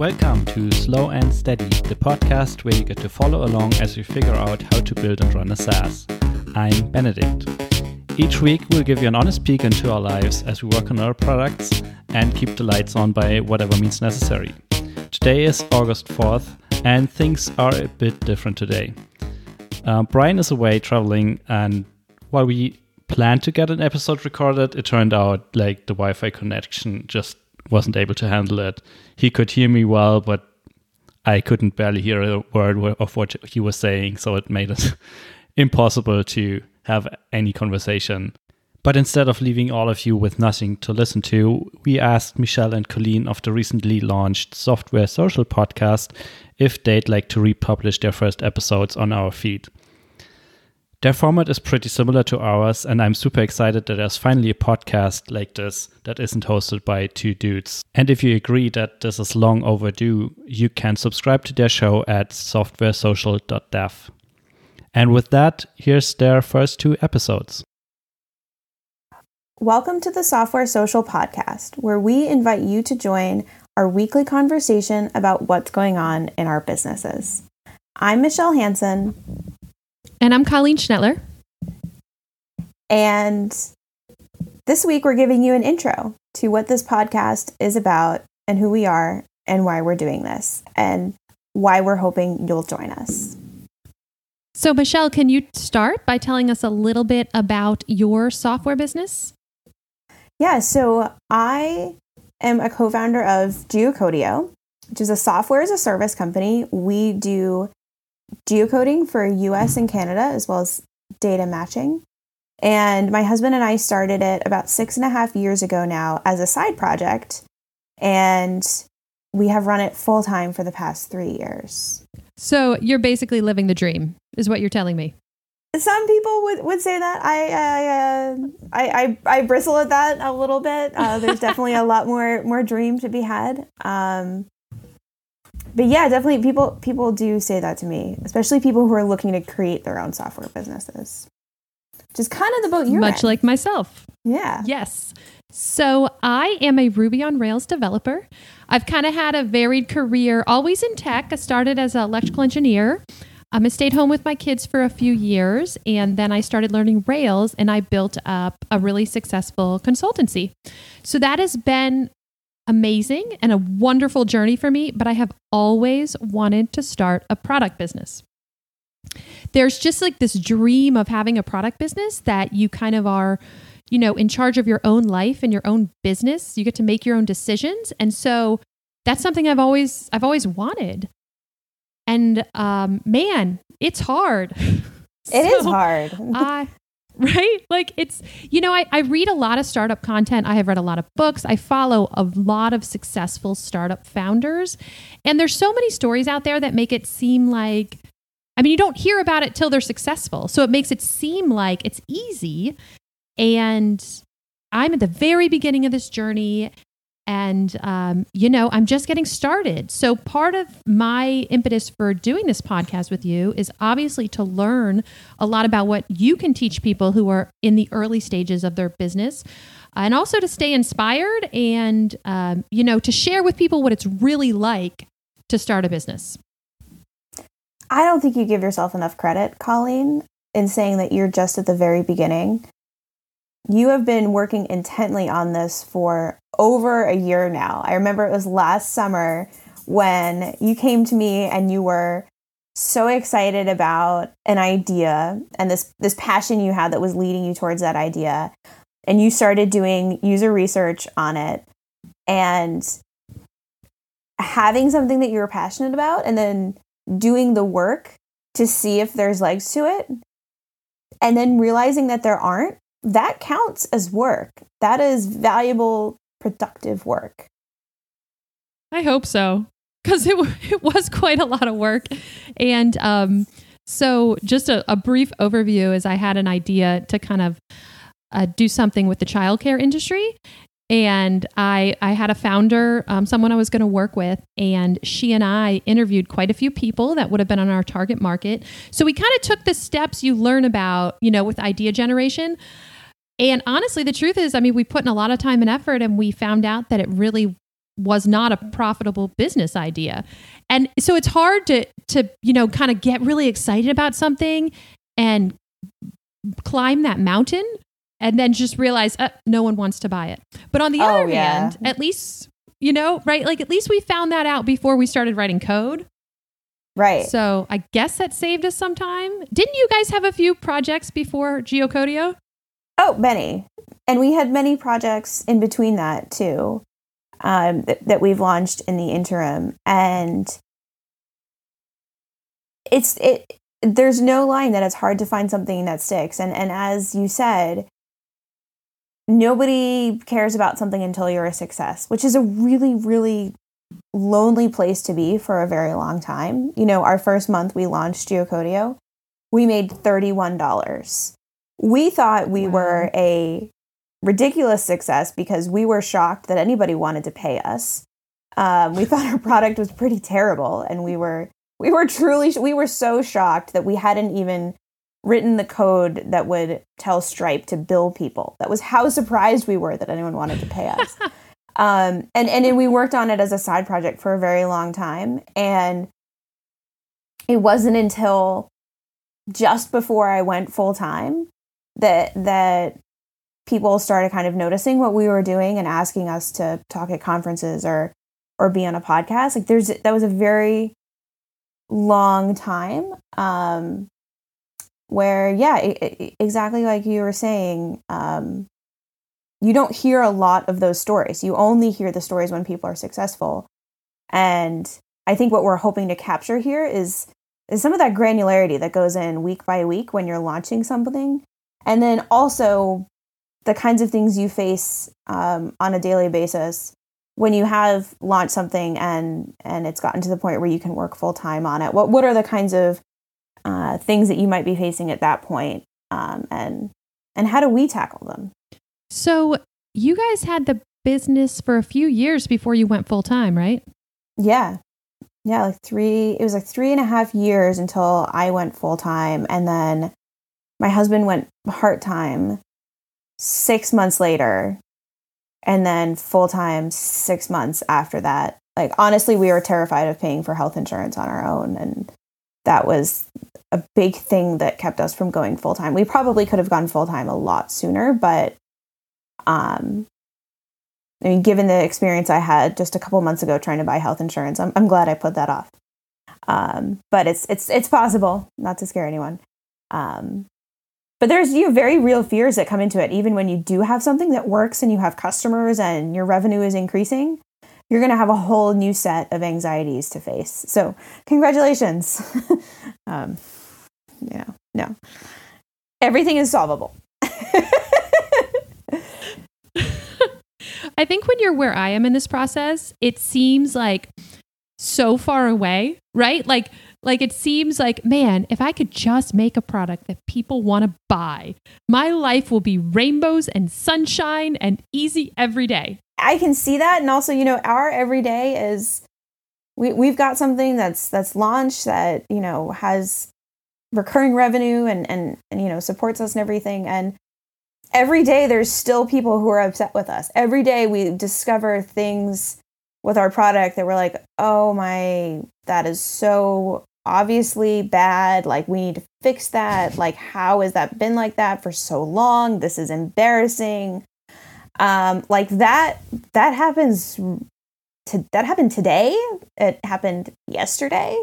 Welcome to Slow and Steady, the podcast where you get to follow along as we figure out how to build and run a SaaS. I'm Benedict. Each week, we'll give you an honest peek into our lives as we work on our products and keep the lights on by whatever means necessary. Today is August 4th, and things are a bit different today. Uh, Brian is away traveling, and while we planned to get an episode recorded, it turned out like the Wi Fi connection just wasn't able to handle it. He could hear me well, but I couldn't barely hear a word of what he was saying, so it made it impossible to have any conversation. But instead of leaving all of you with nothing to listen to, we asked Michele and Colleen of the recently launched Software Social podcast if they'd like to republish their first episodes on our feed. Their format is pretty similar to ours, and I'm super excited that there's finally a podcast like this that isn't hosted by two dudes. And if you agree that this is long overdue, you can subscribe to their show at softwaresocial.dev. And with that, here's their first two episodes. Welcome to the Software Social podcast, where we invite you to join our weekly conversation about what's going on in our businesses. I'm Michele Hansen. And I'm Colleen Schnettler. And this week, we're giving you an intro to what this podcast is about and who we are and why we're doing this and why we're hoping you'll join us. So, Michele, can you start by telling us a little bit about your software business? Yeah, so I am a co founder of Geocodio, which is a software as a service company. We do geocoding for US and Canada, as well as data matching. And my husband and I started it about six and a half years ago now as a side project. And we have run it full time for the past three years. So you're basically living the dream, is what you're telling me. Some people would, would say that. I I, uh, I, I I bristle at that a little bit. Uh, there's definitely a lot more more dream to be had. Um, but yeah, definitely people people do say that to me, especially people who are looking to create their own software businesses. Which is kind of the boat you're much in. like myself. Yeah. Yes. So I am a Ruby on Rails developer. I've kind of had a varied career, always in tech. I started as an electrical engineer. Um, I stayed home with my kids for a few years, and then I started learning Rails, and I built up a really successful consultancy. So that has been amazing and a wonderful journey for me, but I have always wanted to start a product business. There's just like this dream of having a product business that you kind of are, you know, in charge of your own life and your own business. You get to make your own decisions. And so that's something I've always I've always wanted. And um man, it's hard. It so is hard. I right? Like it's, you know, I, I read a lot of startup content. I have read a lot of books. I follow a lot of successful startup founders. And there's so many stories out there that make it seem like, I mean, you don't hear about it till they're successful. So it makes it seem like it's easy. And I'm at the very beginning of this journey and, um, you know, I'm just getting started. So, part of my impetus for doing this podcast with you is obviously to learn a lot about what you can teach people who are in the early stages of their business. And also to stay inspired and, um, you know, to share with people what it's really like to start a business. I don't think you give yourself enough credit, Colleen, in saying that you're just at the very beginning. You have been working intently on this for over a year now. I remember it was last summer when you came to me and you were so excited about an idea and this this passion you had that was leading you towards that idea and you started doing user research on it and having something that you were passionate about and then doing the work to see if there's legs to it and then realizing that there aren't that counts as work that is valuable productive work. I hope so, because it, it was quite a lot of work. And um, so, just a, a, brief overview is I had an idea to kind of uh, do something with the childcare industry. And I, I had a founder, um, someone I was going to work with, and she and I interviewed quite a few people that would have been on our target market. So we kind of took the steps you learn about, you know, with idea generation. And honestly, the truth is, I mean, we put in a lot of time and effort and we found out that it really was not a profitable business idea. And so it's hard to to you know kind of get really excited about something and climb that mountain and then just realize uh, no one wants to buy it. But on the Oh, other yeah. hand, at least you know, right? Like at least we found that out before we started writing code. Right. So I guess that saved us some time. Didn't you guys have a few projects before Geocodio? Oh, many. And we had many projects in between that too, um, that, that we've launched in the interim. And it's it. There's no line that it's hard to find something that sticks. And and as you said, nobody cares about something until you're a success, which is a really really lonely place to be for a very long time. You know, our first month we launched Geocodio, we made thirty one dollars we thought we Wow. were a ridiculous success because we were shocked that anybody wanted to pay us. Um, we thought our product was pretty terrible, and we were we were truly we were so shocked that we hadn't even written the code that would tell Stripe to bill people. That was how surprised we were that anyone wanted to pay us. um, and and then we worked on it as a side project for a very long time, and it wasn't until just before I went full time that that people started kind of noticing what we were doing and asking us to talk at conferences or or be on a podcast like there's that was a very long time um where yeah i i exactly like you were saying um you don't hear a lot of those stories. You only hear the stories when people are successful. And i think what we're hoping to capture here is is some of that granularity that goes in week by week when you're launching something. And then also the kinds of things you face um, on a daily basis when you have launched something and and it's gotten to the point where you can work full time on it. What what are the kinds of uh, things that you might be facing at that point, um, and and how do we tackle them? So you guys had the business for a few years before you went full time, right? Yeah, yeah, like three. It was like three and a half years until I went full time, and then my husband went part time six months later, and then full time six months after that. Like honestly, we were terrified of paying for health insurance on our own, and that was a big thing that kept us from going full time. We probably could have gone full time a lot sooner, but um, I mean, given the experience I had just a couple months ago trying to buy health insurance, I'm, I'm glad I put that off. Um, but it's it's it's possible, not to scare anyone. Um, but there's you very real fears that come into it. Even when you do have something that works and you have customers and your revenue is increasing, you're going to have a whole new set of anxieties to face. So, congratulations. um, you know, no, everything is solvable. I think when you're where I am in this process, it seems like so far away, right? Like like it seems like, man, if I could just make a product that people want to buy, my life will be rainbows and sunshine and easy every day. I can see that, and also, you know, our everyday is we we've got something that's that's launched that you know has recurring revenue and and and you know supports us and everything, and every day there's still people who are upset with us. Every day we discover things with our product that we're like, oh my, that is so obviously bad. Like we need to fix that. Like how has that been like that for so long? This is embarrassing um like that that happens to that happened today. It happened yesterday.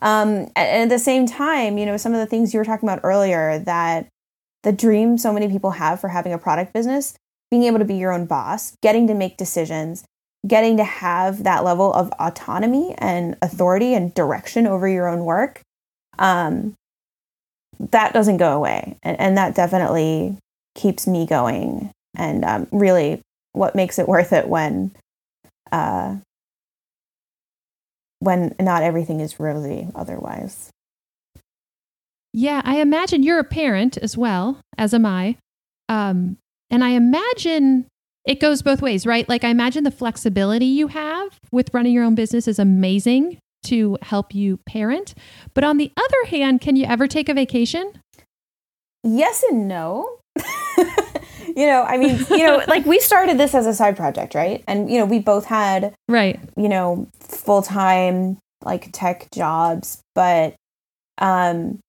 Um and at the same time you know some of the things you were talking about earlier that the dream so many people have for having a product business being able to be your own boss getting to make decisions getting to have that level of autonomy and authority and direction over your own work um that doesn't go away. And, and that definitely keeps me going and um, really what makes it worth it when uh, when not everything is rosy otherwise Yeah, I imagine you're a parent as well, as am I. Um, and I imagine it goes both ways, right? Like, I imagine the flexibility you have with running your own business is amazing to help you parent. But on the other hand, can you ever take a vacation? yes and no you know, I mean, you know, like we started this as a side project, right? And you know, we both had right, you know, full time like tech jobs, but um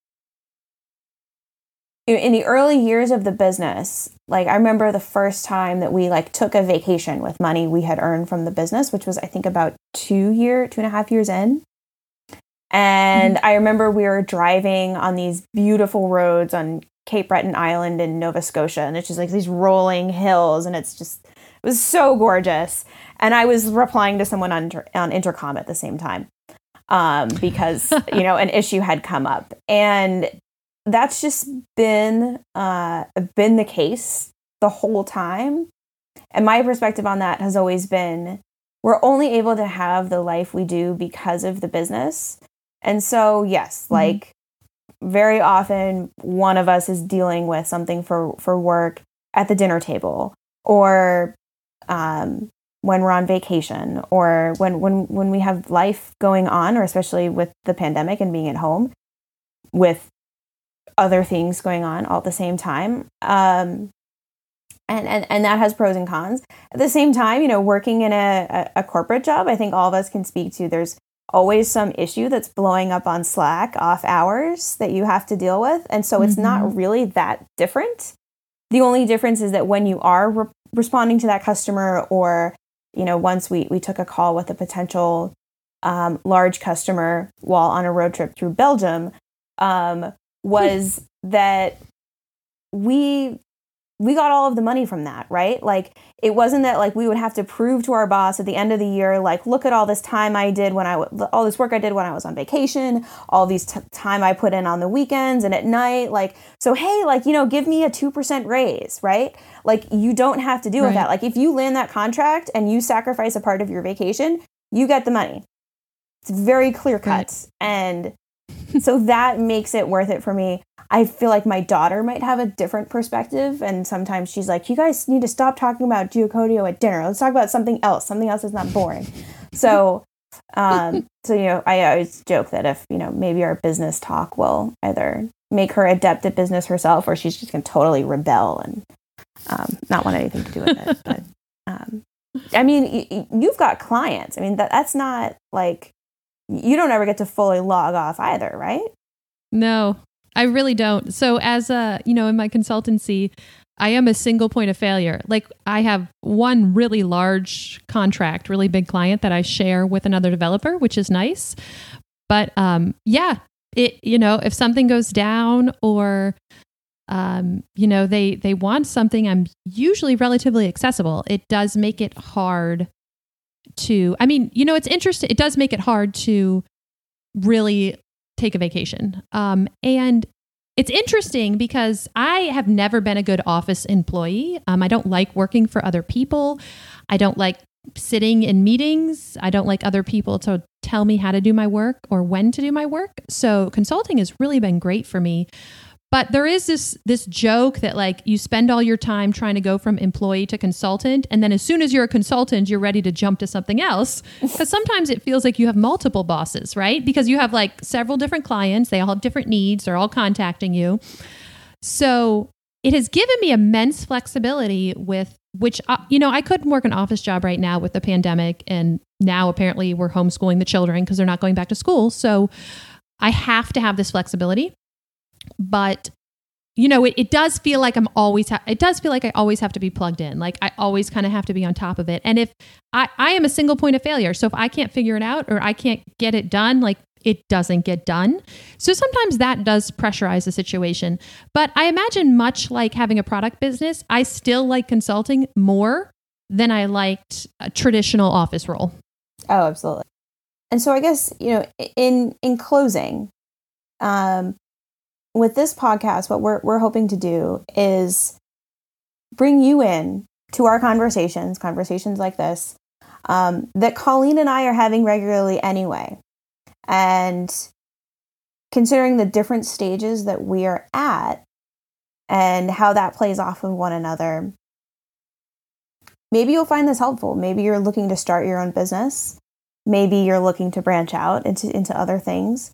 in the early years of the business, like I remember the first time that we like took a vacation with money we had earned from the business, which was I think about two year, two and a half years in. And mm-hmm. I remember we were driving on these beautiful roads on Cape Breton Island in Nova Scotia, and it's just like these rolling hills, and it's just it was so gorgeous. And I was replying to someone on on intercom at the same time um, because you know an issue had come up, and that's just been uh, been the case the whole time. And my perspective on that has always been we're only able to have the life we do because of the business. And so, yes, mm-hmm. like very often one of us is dealing with something for for work at the dinner table or um, when we're on vacation or when when when we have life going on or especially with the pandemic and being at home with other things going on all at the same time um, and, and and that has pros and cons. At the same time you know working in a, a, a corporate job i think all of us can speak to there's always some issue that's blowing up on Slack off hours that you have to deal with. And so it's mm-hmm. not really that different. The only difference is that when you are re- responding to that customer, or, you know, once we, we took a call with a potential um, large customer while on a road trip through Belgium, um, was that we we got all of the money from that, right? Like it wasn't that like we would have to prove to our boss at the end of the year like look at all this time I did when I all this work I did when I was on vacation, all these t- time I put in on the weekends and at night like so hey, like you know, give me a 2% raise, right? Like you don't have to deal right. with that. Like if you land that contract and you sacrifice a part of your vacation, you get the money. It's very clear cut right. and so that makes it worth it for me. I feel like my daughter might have a different perspective. And sometimes she's like, you guys need to stop talking about Geocodio at dinner. Let's talk about something else. Something else is not boring. So, um, so, you know, I always joke that if, you know, maybe our business talk will either make her adept at business herself or she's just going to totally rebel and um, not want anything to do with it. But, um, I mean, y- you've got clients. I mean, that, that's not like you don't ever get to fully log off either, right? No, I really don't. So as a, you know, in my consultancy, I am a single point of failure. Like I have one really large contract, really big client that I share with another developer, which is nice. But um yeah, it you know, if something goes down or um you know, they they want something I'm usually relatively accessible. It does make it hard to I mean, you know, it's interesting. It does make it hard to really take a vacation. Um, and it's interesting because I have never been a good office employee. Um, I don't like working for other people. I don't like sitting in meetings. I don't like other people to tell me how to do my work or when to do my work. So consulting has really been great for me. But there is this this joke that like you spend all your time trying to go from employee to consultant and then as soon as you're a consultant you're ready to jump to something else because sometimes it feels like you have multiple bosses, right? Because you have like several different clients, they all have different needs, they're all contacting you. So it has given me immense flexibility with which uh, you know I couldn't work an office job right now with the pandemic and now apparently we're homeschooling the children because they're not going back to school. So I have to have this flexibility but you know, it, it does feel like I'm always, ha- it does feel like I always have to be plugged in. Like I always kind of have to be on top of it. And if I, I am a single point of failure, so if I can't figure it out or I can't get it done, like it doesn't get done. So sometimes that does pressurize the situation. But I imagine, much like having a product business, I still like consulting more than I liked a traditional office role. Oh, absolutely. And so I guess, you know, in in closing, um, with this podcast, what we're, we're hoping to do is bring you in to our conversations, conversations like this, um, that Colleen and I are having regularly anyway. And considering the different stages that we are at and how that plays off of one another, maybe you'll find this helpful. Maybe you're looking to start your own business. Maybe you're looking to branch out into, into other things.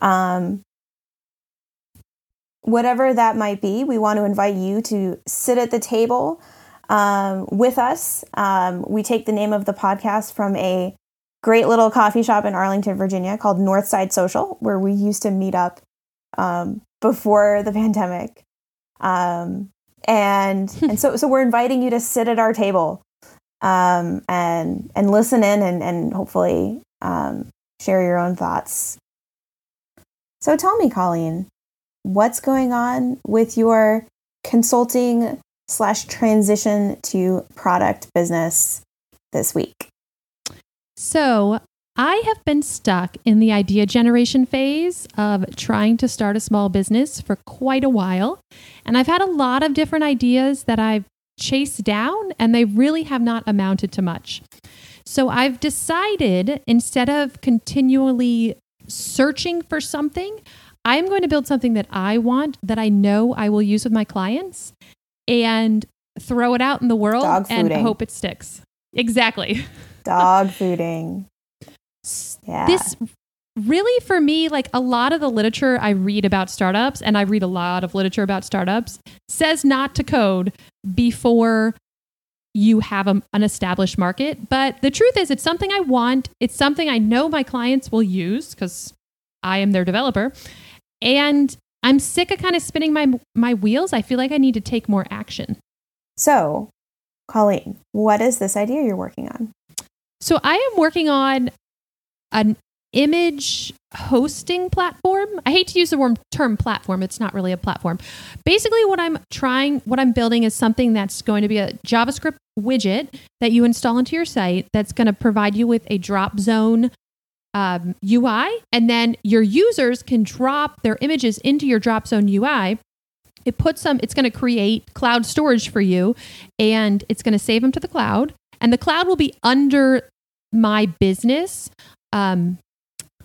Um, whatever that might be, we want to invite you to sit at the table um, with us. Um, we take the name of the podcast from a great little coffee shop in Arlington, Virginia called Northside Social, where we used to meet up um, before the pandemic. Um, and and so so we're inviting you to sit at our table um, and and listen in and and hopefully um, share your own thoughts. So tell me, Colleen, what's going on with your consulting slash transition to product business this week? So I have been stuck in the idea generation phase of trying to start a small business for quite a while. And I've had a lot of different ideas that I've chased down, and they really have not amounted to much. So I've decided instead of continually searching for something, I'm going to build something that I want that I know I will use with my clients and throw it out in the world and hope it sticks. Exactly. Dog fooding. Yeah. This really for me like a lot of the literature i read about startups and i read a lot of literature about startups says not to code before you have a, an established market but the truth is it's something i want it's something i know my clients will use because i am their developer and i'm sick of kind of spinning my my wheels i feel like i need to take more action so colleen what is this idea you're working on so i am working on an image hosting platform. I hate to use the term platform, it's not really a platform. Basically, what I'm trying, what I'm building is something that's going to be a JavaScript widget that you install into your site that's going to provide you with a drop zone um, UI. And then your users can drop their images into your drop zone UI. It puts them, it's going to create cloud storage for you and it's going to save them to the cloud. And the cloud will be under my business um,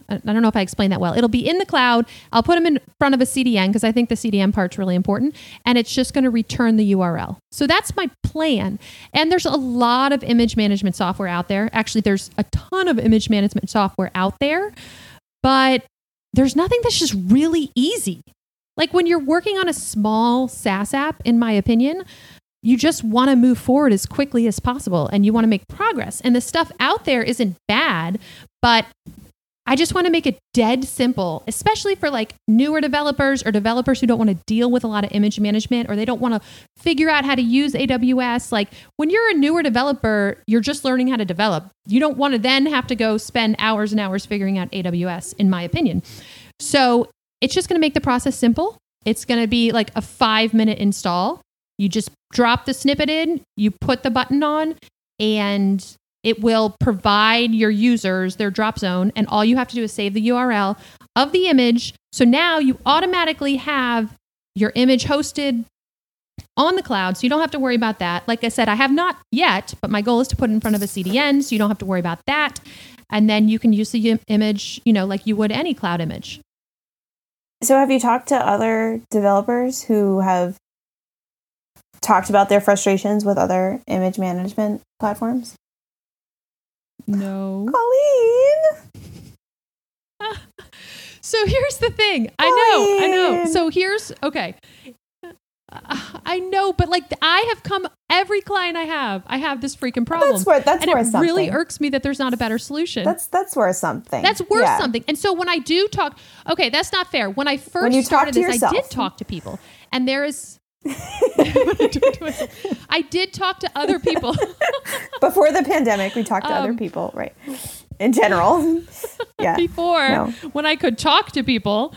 I don't know if I explained that well. It'll be in the cloud. I'll put them in front of a CDN because I think the CDN part's really important. And it's just going to return the URL. So that's my plan. And there's a lot of image management software out there. Actually, there's a ton of image management software out there, but there's nothing that's just really easy. Like when you're working on a small SaaS app, in my opinion, you just want to move forward as quickly as possible and you want to make progress. And the stuff out there isn't bad, but I just want to make it dead simple, especially for like newer developers or developers who don't want to deal with a lot of image management or they don't want to figure out how to use AWS. Like when you're a newer developer, you're just learning how to develop. You don't want to then have to go spend hours and hours figuring out AWS, in my opinion. So it's just going to make the process simple. It's going to be like a five minute install. You just drop the snippet in, you put the button on, and it will provide your users their drop zone. And all you have to do is save the URL of the image. So now you automatically have your image hosted on the cloud. So you don't have to worry about that. Like I said, I have not yet, but my goal is to put in front of a CDN so you don't have to worry about that. And then you can use the image, you know, like you would any cloud image. So have you talked to other developers who have talked about their frustrations with other image management platforms? No. Colleen! so here's the thing. I know, I know. So here's, okay. I know, but like I have come every client I have, I have this freaking problem. That's worth that's and worth it something. really irks me that there's not a better solution. That's that's worth something. That's worth yeah. something. And so when I do talk, okay, that's not fair. When I first when you started this, yourself. I did talk to people, and there is I did talk to other people. Before the pandemic, we talked to um, other people, right? In general. Yeah. Before, no. when I could talk to people.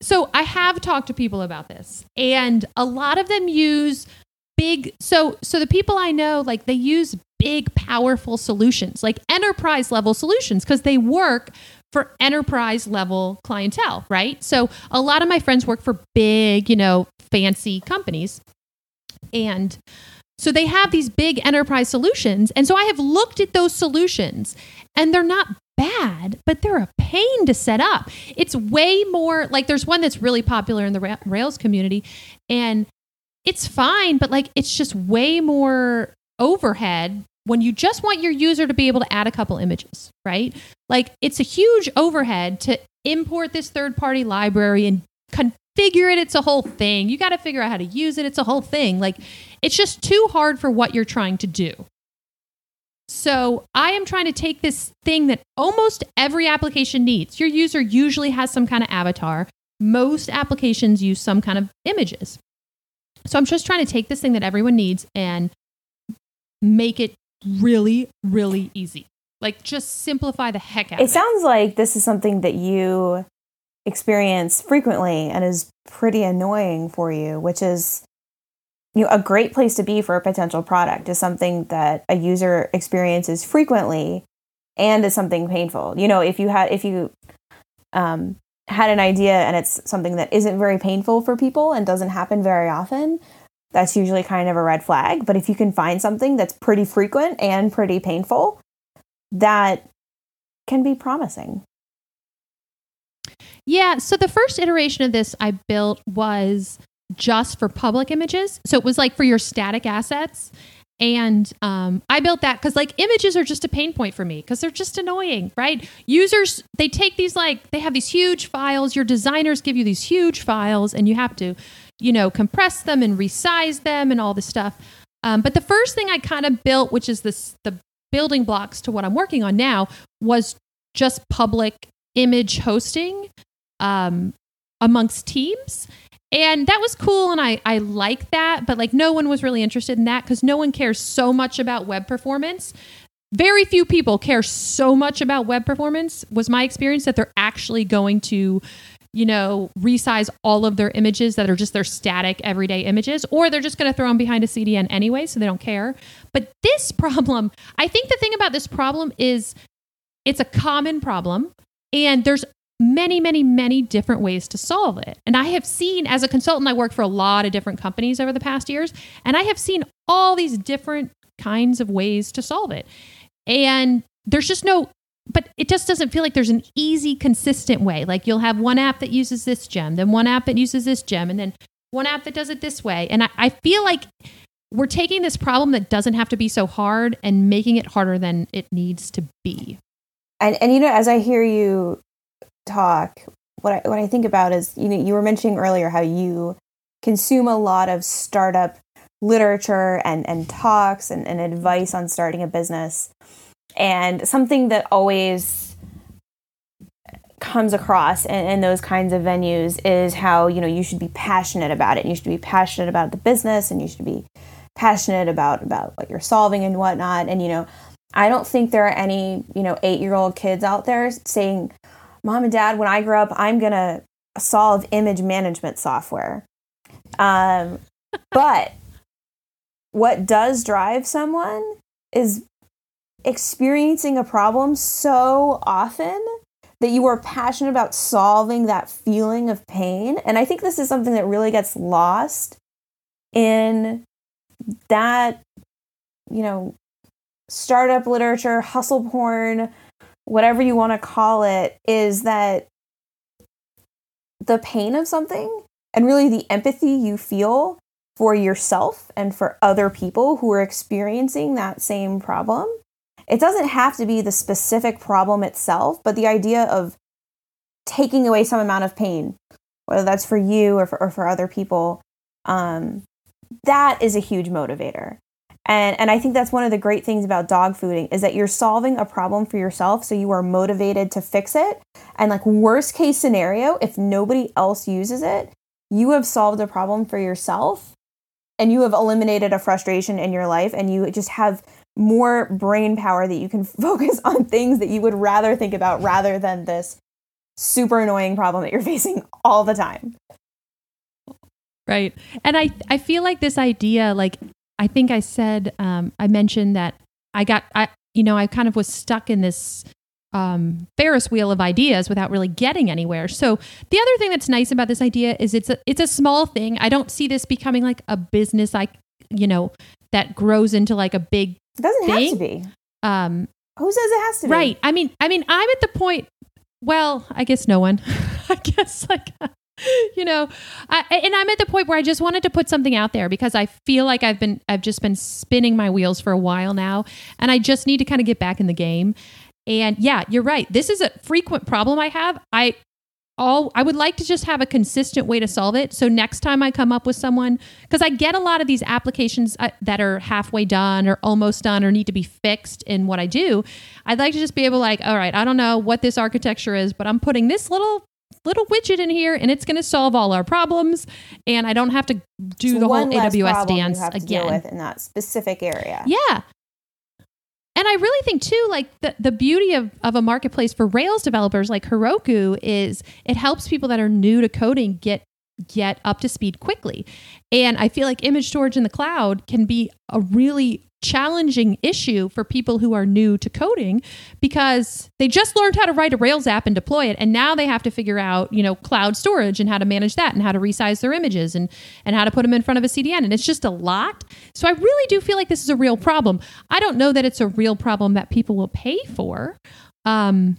So I have talked to people about this, and a lot of them use big so so the people I know like they use big powerful solutions like enterprise level solutions because they work for enterprise level clientele, right? So a lot of my friends work for big, you know, fancy companies. And so they have these big enterprise solutions. And so I have looked at those solutions and they're not bad, but they're a pain to set up. It's way more like there's one that's really popular in the Rails community and it's fine, but like it's just way more overhead when you just want your user to be able to add a couple images, right? Like it's a huge overhead to import this third party library and con- configure it. It's a whole thing. You got to figure out how to use it. It's a whole thing. Like it's just too hard for what you're trying to do. So I am trying to take this thing that almost every application needs. Your user usually has some kind of avatar. Most applications use some kind of images. So I'm just trying to take this thing that everyone needs and make it really, really easy. Like just simplify the heck out It of it. sounds like this is something that you experience frequently and is pretty annoying for you, which is you know a great place to be for a potential product is something that a user experiences frequently and is something painful. You know, if you had if you um, had an idea and it's something that isn't very painful for people and doesn't happen very often, that's usually kind of a red flag. But if you can find something that's pretty frequent and pretty painful, that can be promising. Yeah. So the first iteration of this I built was just for public images. So it was like for your static assets. And um, I built that because like images are just a pain point for me because they're just annoying, right? Users, they take these like, they have these huge files. Your designers give you these huge files and you have to, you know, compress them and resize them and all this stuff. Um, but the first thing I kind of built, which is this, the building blocks to what I'm working on now, was just public image hosting um, amongst teams. And that was cool. And I, I like that. But like, no one was really interested in that because no one cares so much about web performance. Very few people care so much about web performance, was my experience, that they're actually going to, you know, resize all of their images that are just their static everyday images, or they're just going to throw them behind a CDN anyway, so they don't care. But this problem, I think the thing about this problem is it's a common problem and there's many, many, many different ways to solve it. And I have seen, as a consultant, I worked for a lot of different companies over the past years, and I have seen all these different kinds of ways to solve it. And there's just no, but it just doesn't feel like there's an easy, consistent way. Like you'll have one app that uses this gem, then one app that uses this gem, and then one app that does it this way. And I, I feel like we're taking this problem that doesn't have to be so hard and making it harder than it needs to be. And and you know, as I hear you talk, what I what I think about is you know you were mentioning earlier how you consume a lot of startup literature and and talks and, and advice on starting a business. And something that always comes across in, in those kinds of venues is how you know you should be passionate about it. You should be passionate about the business, and you should be passionate about about what you're solving and whatnot. And you know, I don't think there are any you know eight year old kids out there saying, "Mom and Dad, when I grow up, I'm gonna solve image management software." Um, but what does drive someone is experiencing a problem so often that you are passionate about solving that feeling of pain. And I think this is something that really gets lost in that, you know, startup literature, hustle porn, whatever you want to call it, is that the pain of something and really the empathy you feel for yourself and for other people who are experiencing that same problem. It doesn't have to be the specific problem itself, but the idea of taking away some amount of pain, whether that's for you or for, or for other people, um, that is a huge motivator. And, and I think that's one of the great things about dog fooding is that you're solving a problem for yourself, so you are motivated to fix it. And like worst case scenario, if nobody else uses it, you have solved a problem for yourself and you have eliminated a frustration in your life and you just have more brain power that you can focus on things that you would rather think about rather than this super annoying problem that you're facing all the time. Right. And I I feel like this idea like I think I said um I mentioned that I got I you know I kind of was stuck in this um, Ferris wheel of ideas without really getting anywhere. So the other thing that's nice about this idea is it's a it's a small thing. I don't see this becoming like a business like you know that grows into like a big It doesn't Thing? have to be. um Who says it has to be? right. I mean I mean I'm at the point well, I guess no one. I guess like you know, I, and I'm at the point where I just wanted to put something out there because I feel like I've been I've just been spinning my wheels for a while now and I just need to kind of get back in the game. And yeah, you're right. This is a frequent problem I have. I all I would like to just have a consistent way to solve it. So next time I come up with someone, because I get a lot of these applications uh, that are halfway done or almost done or need to be fixed in what I do, I'd like to just be able like, all right, I don't know what this architecture is, but I'm putting this little little widget in here and it's going to solve all our problems and I don't have to do the whole AWS dance again in that specific area. Yeah. And I really think too, like the, the beauty of, of a marketplace for Rails developers like Heroku is it helps people that are new to coding get get up to speed quickly. And I feel like image storage in the cloud can be a really challenging issue for people who are new to coding because they just learned how to write a Rails app and deploy it and now they have to figure out, you know, cloud storage and how to manage that and how to resize their images and and how to put them in front of a CDN and it's just a lot. So I really do feel like this is a real problem. I don't know that it's a real problem that people will pay for. Um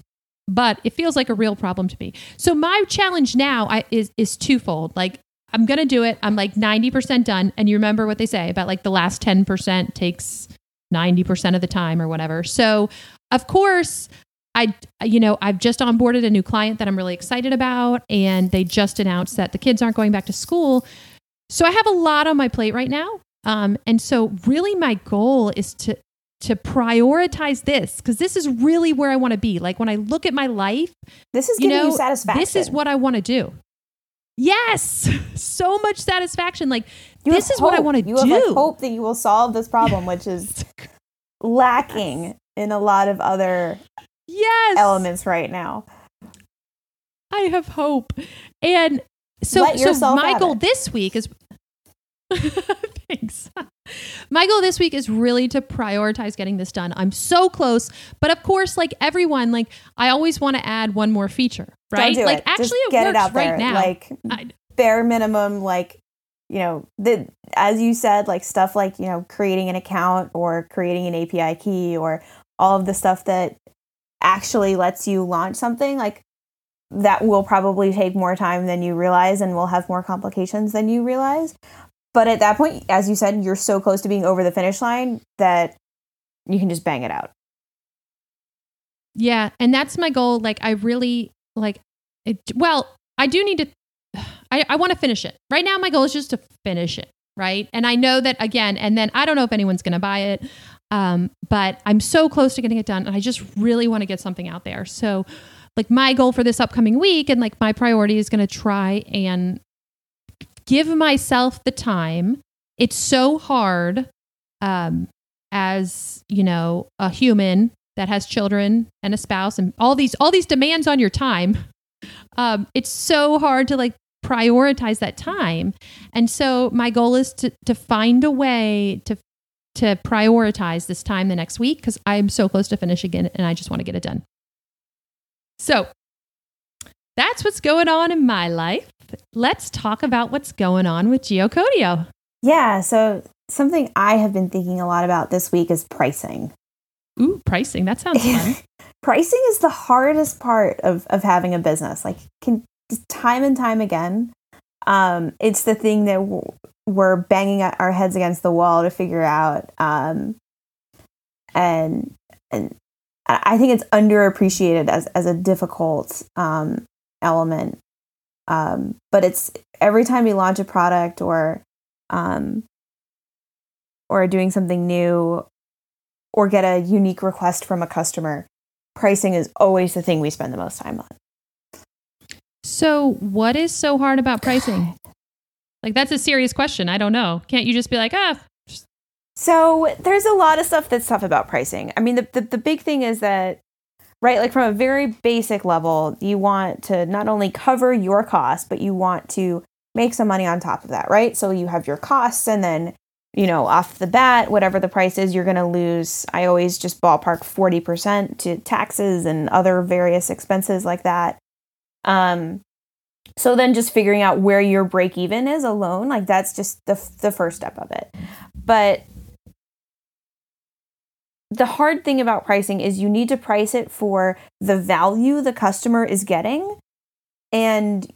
but it feels like a real problem to me. So my challenge now I, is is twofold. Like I'm going to do it. I'm like 90% done. And you remember what they say about like the last 10% takes 90% of the time or whatever. So, of course, I, you know, I've just onboarded a new client that I'm really excited about, and they just announced that the kids aren't going back to school. So I have a lot on my plate right now. Um, and so, really, my goal is to to prioritize this because this is really where I want to be. Like when I look at my life, this is giving you, know, you satisfaction. This is what I want to do. Yes, so much satisfaction. Like you this is hope. what I want to do. You have like, hope that you will solve this problem, which is lacking in a lot of other yes elements right now. I have hope, and so so my goal this week is. Thanks. My goal this week is really to prioritize getting this done. I'm so close, but of course, like everyone, like I always want to add one more feature, right? Like it. actually, Just it get works it out right there. now. Like I, bare minimum, like you know, the as you said, like stuff like you know, creating an account or creating an API key or all of the stuff that actually lets you launch something like that will probably take more time than you realize and will have more complications than you realize but at that point, as you said, you're so close to being over the finish line that you can just bang it out. Yeah, and that's my goal. Like I really like it, well, I do need to I, I want to finish it. Right now my goal is just to finish it, right? And I know that again, and then I don't know if anyone's going to buy it. Um, but I'm so close to getting it done and I just really want to get something out there. So like my goal for this upcoming week and like my priority is going to try and give myself the time. It's so hard um, as, you know, a human that has children and a spouse and all these all these demands on your time. Um, it's so hard to like prioritize that time. And so my goal is to to find a way to to prioritize this time the next week because I'm so close to finishing it and I just want to get it done. So that's what's going on in my life. Let's talk about what's going on with Geocodio. Yeah, so something I have been thinking a lot about this week is pricing. Ooh, pricing. That sounds fun. pricing is the hardest part of, of having a business. Like, can time and time again, um, it's the thing that w- we're banging our heads against the wall to figure out. Um, and and I think it's underappreciated as as a difficult um, element. Um, but it's every time you launch a product or um, or doing something new or get a unique request from a customer, pricing is always the thing we spend the most time on. So, what is so hard about pricing? Like, that's a serious question. I don't know. Can't you just be like, ah? So, there's a lot of stuff that's tough about pricing. I mean, the, the, the big thing is that right? Like from a very basic level, you want to not only cover your costs, but you want to make some money on top of that, right? So you have your costs and then, you know, off the bat, whatever the price is, you're going to lose, I always just ballpark 40% to taxes and other various expenses like that. Um, so then just figuring out where your break even is alone, like that's just the, the first step of it. But the hard thing about pricing is you need to price it for the value the customer is getting. And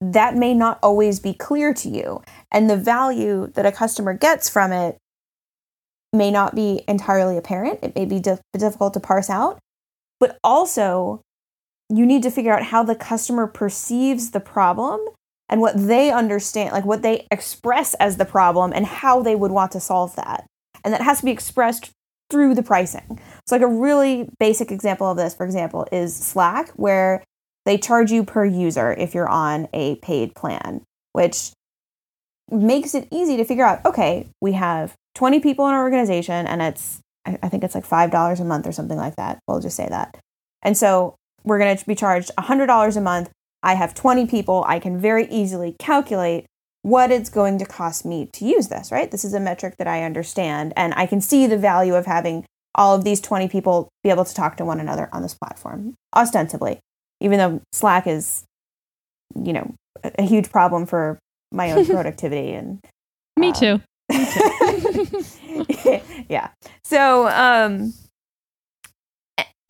that may not always be clear to you. And the value that a customer gets from it may not be entirely apparent. It may be difficult to parse out. But also, you need to figure out how the customer perceives the problem and what they understand, like what they express as the problem and how they would want to solve that. And that has to be expressed through the pricing. So, like a really basic example of this, for example, is Slack, where they charge you per user if you're on a paid plan, which makes it easy to figure out okay, we have 20 people in our organization and it's, I think it's like $5 a month or something like that. We'll just say that. And so we're going to be charged $100 a month. I have 20 people. I can very easily calculate what it's going to cost me to use this, right? This is a metric that I understand, and I can see the value of having all of these 20 people be able to talk to one another on this platform, ostensibly, even though Slack is, you know, a, huge problem for my own productivity and. Me uh, too. yeah. So, um,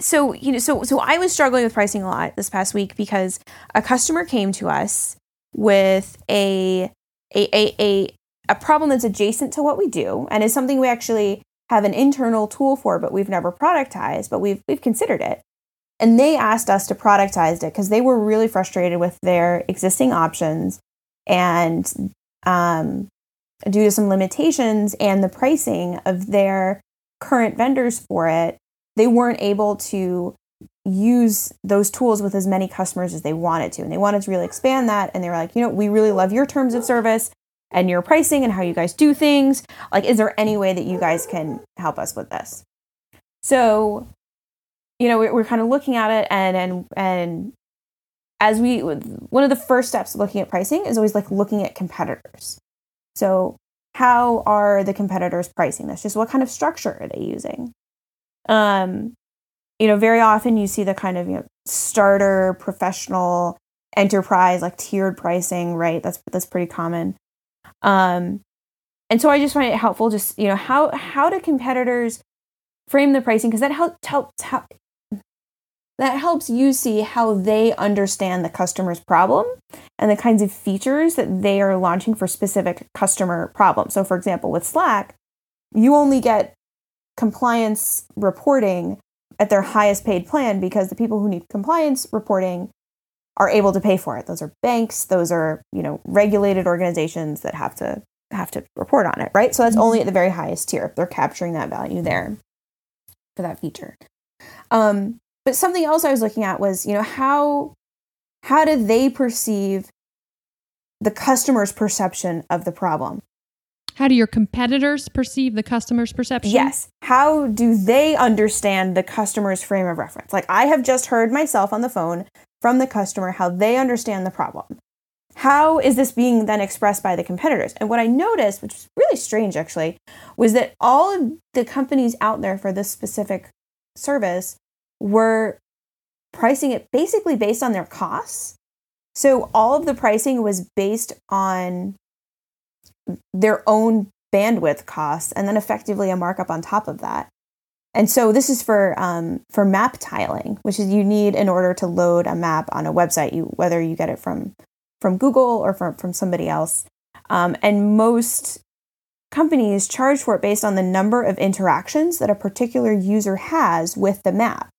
so you know so so i was struggling with pricing a lot this past week because a customer came to us with a a a, a, a problem that's adjacent to what we do and is something we actually have an internal tool for but we've never productized but we've we've considered it. And they asked us to productize it because they were really frustrated with their existing options and um, due to some limitations and the pricing of their current vendors for it they weren't able to use those tools with as many customers as they wanted to. And they wanted to really expand that. And they were like, you know, we really love your terms of service and your pricing and how you guys do things. Like, is there any way that you guys can help us with this? So, you know, we're, kind of looking at it and, and, and, as we one of the first steps looking at pricing is always like looking at competitors so how are the competitors pricing this just what kind of structure are they using um, you know, very often you see the kind of you know starter, professional, enterprise, like tiered pricing, right? That's that's pretty common. Um, and so I just find it helpful, just you know, how how do competitors frame the pricing because that helps helps how that helps you see how they understand the customer's problem and the kinds of features that they are launching for specific customer problems. So, for example, with Slack, you only get compliance reporting at their highest paid plan because the people who need compliance reporting are able to pay for it. Those are banks, those are, you know, regulated organizations that have to have to report on it, right? So that's only at the very highest tier. They're capturing that value there for that feature. Um, but something else I was looking at was, you know, how how do they perceive the customer's perception of the problem? How do your competitors perceive the customer's perception? Yes. How do they understand the customer's frame of reference? Like I have just heard myself on the phone from the customer how they understand the problem. How is this being then expressed by the competitors? And what I noticed, which was really strange actually, was that all of the companies out there for this specific service were pricing it basically based on their costs. So all of the pricing was based on their own bandwidth costs and then effectively a markup on top of that. And so this is for um, for map tiling, which is you need in order to load a map on a website, you whether you get it from from Google or from from somebody else. Um, and most companies charge for it based on the number of interactions that a particular user has with the map.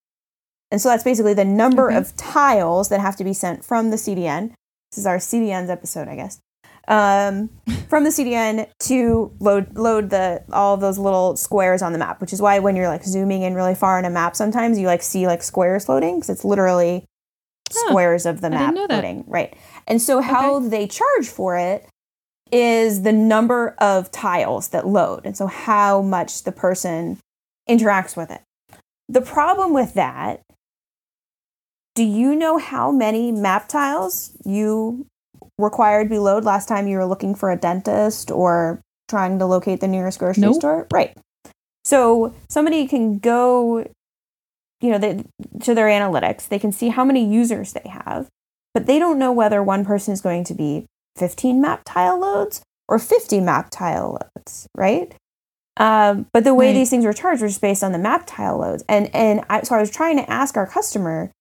And so that's basically the number okay. of tiles that have to be sent from the CDN. This is our CDNs episode, I guess um, from the CDN to load load the all of those little squares on the map, which is why when you're like zooming in really far on a map, sometimes you like see like squares loading because it's literally squares of the map loading, right? And so how okay. they charge for it is the number of tiles that load, and so how much the person interacts with it. The problem with that do you know how many map tiles you required be load last time you were looking for a dentist or trying to locate the nearest grocery nope. store? Right. So somebody can go, you know, they, to their analytics, they can see how many users they have, but they don't know whether one person is going to be 15 map tile loads or 50 map tile loads, right? Um, but the way right. these things were charged was based on the map tile loads. And and I, so I was trying to ask our customer,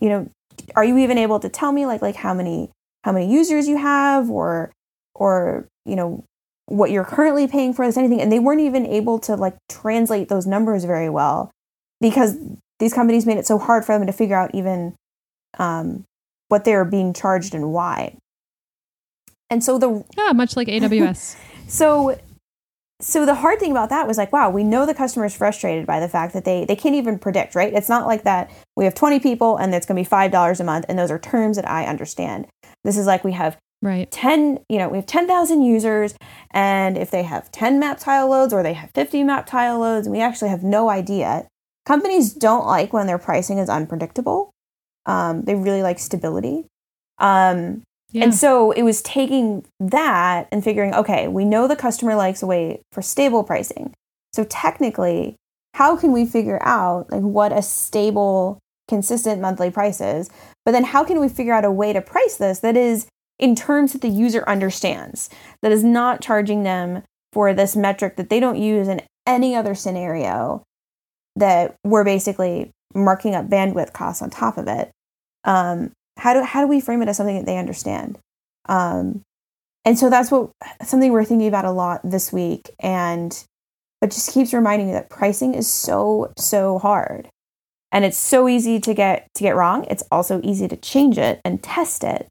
you know, are you even able to tell me like like how many how many users you have or or you know what you're currently paying for this anything and they weren't even able to like translate those numbers very well because these companies made it so hard for them to figure out even um, what they were being charged and why. And so the yeah, much like AWS. so so the hard thing about that was like, wow, we know the customer is frustrated by the fact that they they can't even predict, right? It's not like that we have 20 people and it's going to be five dollars a month, and those are terms that I understand. This is like we have right. 10 you know we have 10,000 users and if they have 10 map tile loads or they have 50 map tile loads we actually have no idea. Companies don't like when their pricing is unpredictable. Um, they really like stability. Um, yeah. and so it was taking that and figuring okay we know the customer likes a way for stable pricing. So technically how can we figure out like what a stable consistent monthly price is but then how can we figure out a way to price this that is in terms that the user understands, that is not charging them for this metric that they don't use in any other scenario, that we're basically marking up bandwidth costs on top of it. Um, how do how do we frame it as something that they understand? Um, and so that's what something we're thinking about a lot this week, and but just keeps reminding me that pricing is so so hard, and it's so easy to get to get wrong. It's also easy to change it and test it.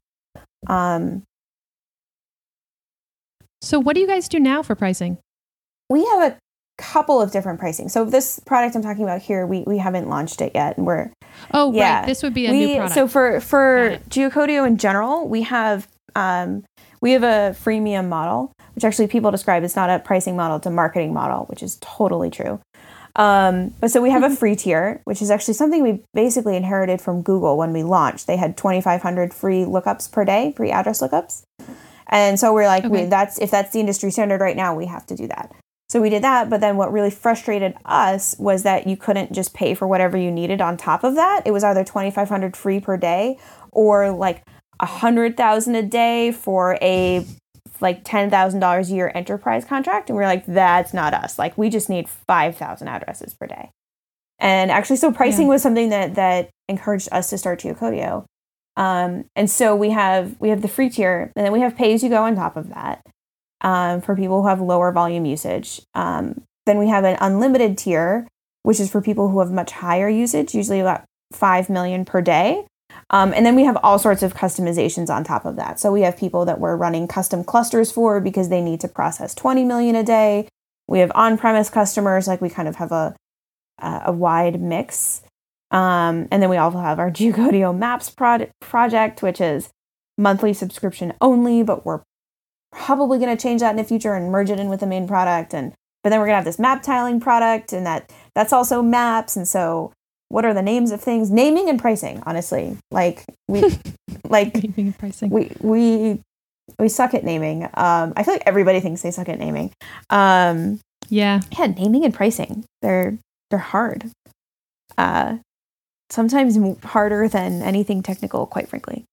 Um, so, what do you guys do now for pricing? We have a couple of different pricing. So, this product I'm talking about here, we, we haven't launched it yet, and we're oh yeah, right. this would be a we, new product. So for for Geocodio in general, we have um, we have a freemium model, which actually people describe it's not a pricing model, it's a marketing model, which is totally true. Um, but so we have a free tier, which is actually something we basically inherited from Google when we launched. They had 2,500 free lookups per day, free address lookups. And so we're like, okay. we, that's if that's the industry standard right now, we have to do that. So we did that, but then what really frustrated us was that you couldn't just pay for whatever you needed on top of that. It was either 2500 free per day or like a 100,000 a day for a like $10,000 a year enterprise contract. And we are like, that's not us. Like, we just need 5,000 addresses per day. And actually, so pricing yeah. was something that, that encouraged us to start Geocodio. Um, and so we have we have the free tier, and then we have pay as you go on top of that um, for people who have lower volume usage. Um, then we have an unlimited tier, which is for people who have much higher usage, usually about five million per day. Um, and then we have all sorts of customizations on top of that. So we have people that we're running custom clusters for because they need to process 20 million a day. We have on-premise customers, like we kind of have a a wide mix. Um, and then we also have our Geocodio Maps pro- project, which is monthly subscription only, but we're probably going to change that in the future and merge it in with the main product. And but then we're going to have this map tiling product, and that that's also maps. And so what are the names of things? Naming and pricing honestly. Like we like naming and pricing. we we we suck at naming. Um i feel like everybody thinks they suck at naming. Um yeah. yeah naming and pricing. They're they're hard. Uh sometimes harder than anything technical quite frankly.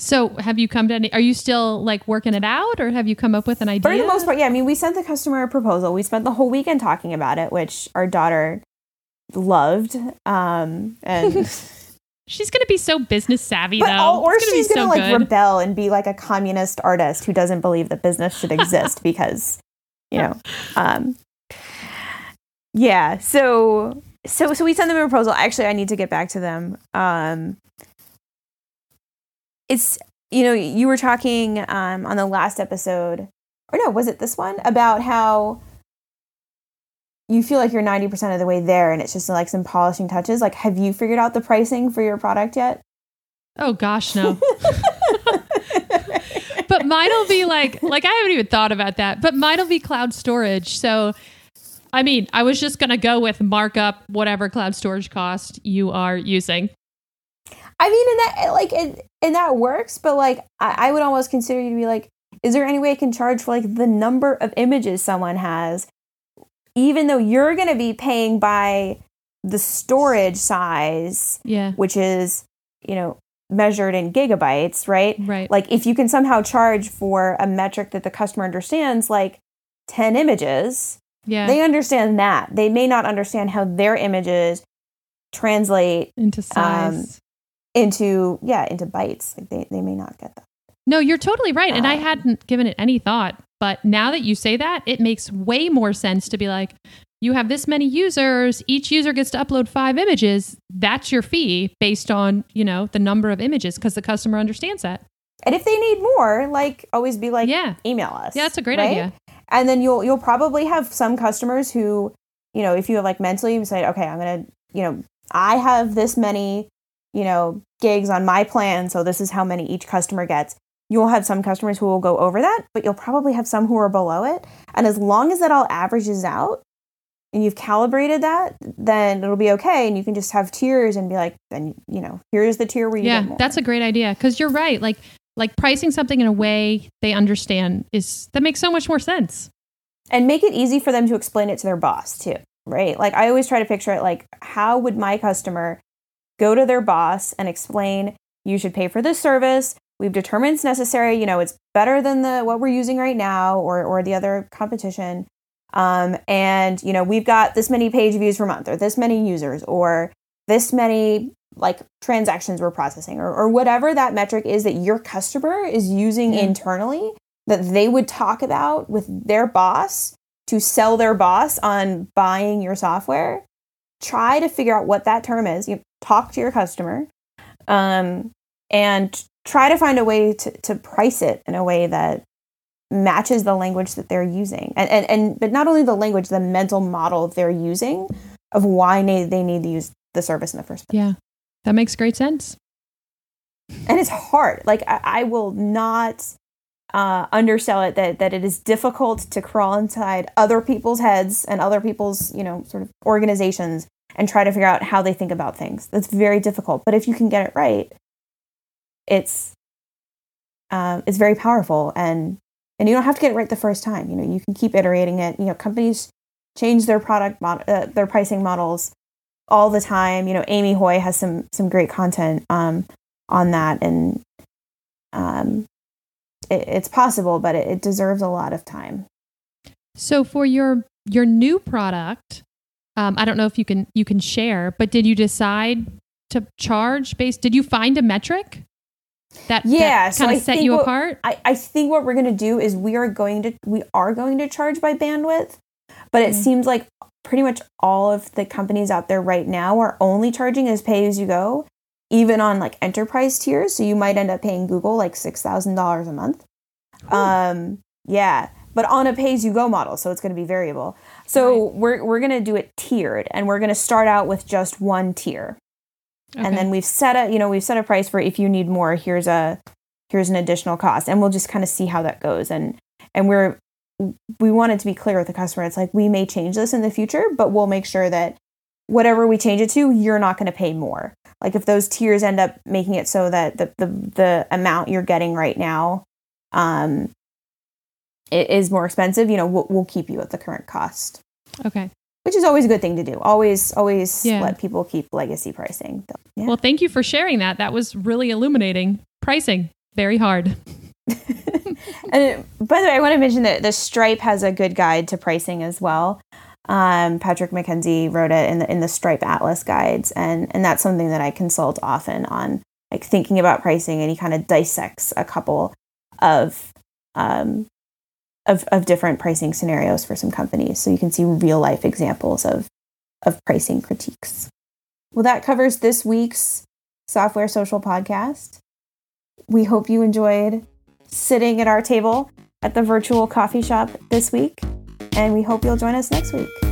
So have you come to any are you still like working it out or have you come up with an idea for the most part yeah i mean we sent the customer a proposal. We spent the whole weekend talking about it which our daughter loved. Um, and she's going to be so business savvy, though. All, or gonna she's going to so like good. rebel and be like a communist artist who doesn't believe that business should exist because, you know, um, yeah. So, so, so we sent them a proposal. Actually, I need to get back to them. Um, it's you know you were talking um, on the last episode or no was it this one about how you feel like you're 90% of the way there and it's just like some polishing touches. Like, have you figured out the pricing for your product yet? Oh, gosh, no. but mine'll be like, like, I haven't even thought about that, but mine'll be cloud storage. So, I mean, I was just to go with markup whatever cloud storage cost you are using. I mean, and that, eh, like, it, and that works, but like, I, I would almost consider you to be like, is there any way I can charge for like the number of images someone has even though you're going to be paying by the storage size, yeah. which is, you know, measured in gigabytes, right? Right. Like if you can somehow charge for a metric that the customer understands, like 10 images, yeah. they understand that. They may not understand how their images translate into size. Um, into yeah, into bytes. Like they, they may not get that. No, you're totally right. And I um, hadn't given it any thought. But now that you say that, it makes way more sense to be like, you have this many users, each user gets to upload five images. That's your fee based on, you know, the number of images because the customer understands that. And if they need more, like always be like, Yeah. email us. Yeah, that's a great right? idea. And then you'll you'll probably have some customers who, you know, if you have like mentally you say, okay, I'm gonna, you know, I have this many, you know, gigs on my plan, so this is how many each customer gets. You'll have some customers who will go over that, but you'll probably have some who are below it. And as long as that all averages out and you've calibrated that, then it'll be okay. And you can just have tiers and be like, then you know, here's the tier where you Yeah, that's a great idea because you're right. Like, like pricing something in a way they understand is that makes so much more sense. and make it easy for them to explain it to their boss too right like i always try to picture it like how would my customer go to their boss and explain you should pay for this service we've determined it's necessary you know it's better than the what we're using right now or or the other competition. Um, and you know we've got this many page views per month or this many users or this many like transactions we're processing or, or whatever that metric is that your customer is using Yeah. internally that they would talk about with their boss to sell their boss on buying your software. Try to figure out what that term is. You talk to your customer um, and try to find a way to, to price it in a way that matches the language that they're using. And, and, and but not only the language the mental model they're using of why they, they need to use the service in the first place. Yeah, that makes great sense. and it's hard. Like i, I will not uh, undersell it that, that it is difficult to crawl inside other people's heads and other people's you know sort of organizations and try to figure out how they think about things. That's very difficult. But if you can get it right it's um, it's very powerful and and you don't have to get it right the first time. You know you can keep iterating it. You know companies change their product mod- uh, their pricing models all the time. You know amy hoy has some some great content um, on that and um, it, it's possible but it, it deserves a lot of time. So for your your new product, um, I don't know if you can you can share, but did you decide to charge based? Did you find a metric that Yeah, so kind of set think you what- apart? I, I think what we're going to do is we are going to we are going to charge by bandwidth but it Mhm. seems like pretty much all of the companies out there right now are only charging as pay as you go even on like enterprise tiers. So you might end up paying google like $6000 a month. Um yeah but on a pay as you go model so it's going to be variable. So we're, we're going to do it tiered and we're going to start out with just one tier Okay. and then we've set a you know we've set a price for if you need more here's a here's an additional cost. And we'll just kind of see how that goes. And and we're we wanted to be clear with the customer. It's like we may change this in the future but we'll make sure that whatever we change it to you're not going to pay more. Like if those tiers end up making it so that the the, the amount you're getting right now um it is more expensive you know we'll, we'll keep you at the current cost. Okay. Which is always a good thing to do always always Yeah. let people keep legacy pricing yeah. Well, thank you for sharing that. That was really illuminating. Pricing very hard. and by the way, I want to mention that the Stripe has a good guide to pricing as well. Um, Patrick McKenzie wrote it in the in the Stripe Atlas guides, and and that's something that I consult often on, like thinking about pricing, and he kind of dissects a couple of um, of of different pricing scenarios for some companies, so you can see real life examples of of pricing critiques. Well, that covers this week's Software Social podcast. We hope you enjoyed sitting at our table at the virtual coffee shop this week, and we hope you'll join us next week.